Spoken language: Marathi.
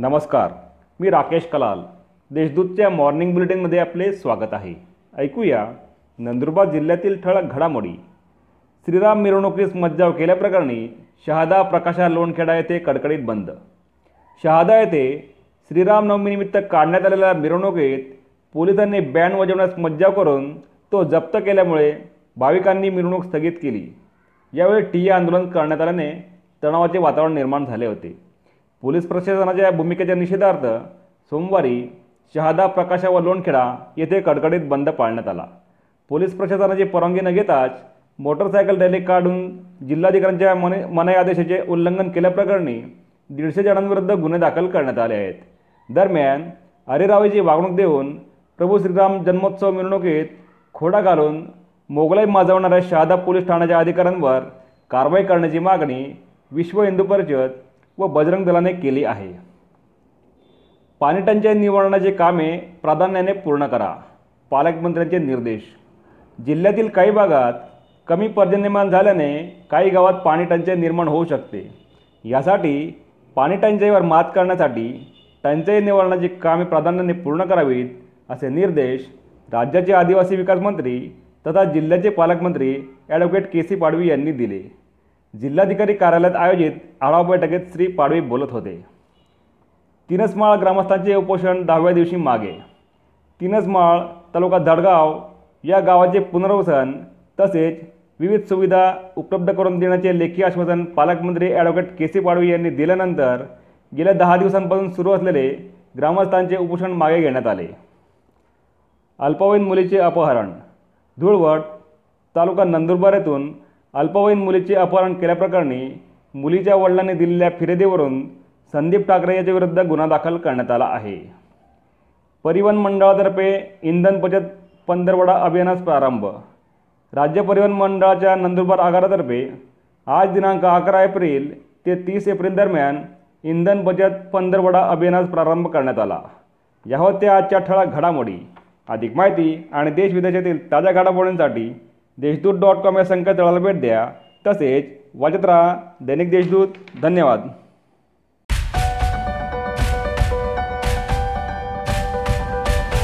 नमस्कार मी राकेश कलाल. देशदूतच्या मॉर्निंग बुलेटिनमध्ये आपले स्वागत आहे. ऐकूया नंदुरबार जिल्ह्यातील ठळक घडामोडी. श्रीराम मिरवणुकीस मज्जाव केल्याप्रकरणी शहादा प्रकाशा लोणखेडा येथे कडकडीत बंद. शहादा येथे श्रीरामनवमीनिमित्त काढण्यात आलेल्या मिरवणुकीत पोलिसांनी बँड वाजवण्यास मज्जाव करून तो जप्त केल्यामुळे भाविकांनी मिरवणूक स्थगित केली. यावेळी ठिय्या आंदोलन करण्यात आल्याने तणावाचे वातावरण निर्माण झाले होते. पोलीस प्रशासनाच्या भूमिकेच्या निषेधार्थ सोमवारी शहादा प्रकाशा व लोणखेडा येथे कडकडीत बंद पाळण्यात आला. पोलीस प्रशासनाची परवानगी न घेताच मोटरसायकल रॅली काढून जिल्हाधिकाऱ्यांच्या मन मनाई आदेशाचे उल्लंघन केल्याप्रकरणी दीडशे जणांविरुद्ध गुन्हे दाखल करण्यात आले आहेत. दरम्यान अरेरावीची वागणूक देऊन प्रभू श्रीराम जन्मोत्सव मिरवणुकीत खोडा घालून मोगलाई माजवणाऱ्या शहादा पोलीस ठाण्याच्या अधिकाऱ्यांवर कारवाई करण्याची मागणी विश्व हिंदू परिषद व बजरंग दलाने केली आहे. पाणीटंचाई निवारणाचे कामे प्राधान्याने पूर्ण करा पालकमंत्र्यांचे निर्देश. जिल्ह्यातील काही भागात कमी पर्जन्यमान झाल्याने काही गावात पाणीटंचाई निर्माण होऊ शकते. यासाठी पाणीटंचाईवर मात करण्यासाठी टंचाई निवारणाची कामे प्राधान्याने पूर्ण करावीत असे निर्देश राज्याचे आदिवासी विकास मंत्री तथा जिल्ह्याचे पालकमंत्री ॲडव्होकेट के सी पाडवी यांनी दिले. जिल्हाधिकारी कार्यालयात आयोजित आढावा बैठकीत श्री पाडवी बोलत होते. तिनसमाळ ग्रामस्थांचे उपोषण दहाव्या दिवशी मागे. तिनसमाळ तालुका धडगाव या गावाचे पुनर्वसन तसेच विविध सुविधा उपलब्ध करून देण्याचे लेखी आश्वासन पालकमंत्री ॲडव्होकेट के सी पाडवी यांनी दिल्यानंतर गेल्या दहा दिवसांपासून सुरू असलेले ग्रामस्थांचे उपोषण मागे घेण्यात आले. अल्पवयीन मुलीचे अपहरण धुळवट तालुका नंदुरबार येथून अल्पवयीन मुलीचे अपहरण केल्याप्रकरणी मुलीच्या वडिलांनी दिलेल्या फिर्यादीवरून संदीप ठाकरे याच्याविरुद्ध गुन्हा दाखल करण्यात आला आहे. परिवहन मंडळातर्फे इंधन बचत पंधरवडा अभियानास प्रारंभ. राज्य परिवहन मंडळाच्या नंदुरबार आगारातर्फे आज दिनांक अकरा एप्रिल ते तीस एप्रिल दरम्यान इंधन बचत पंधरवडा अभियानास प्रारंभ करण्यात आला. या होत्या आजच्या ठळक घडामोडी अधिक माहिती आणि देशविदेशातील ताज्या घडामोडींसाठी देशदूत डॉट कॉम या संकेतस्थळाला भेट द्या. तसेच वाचत राहा दैनिक देशदूत. धन्यवाद.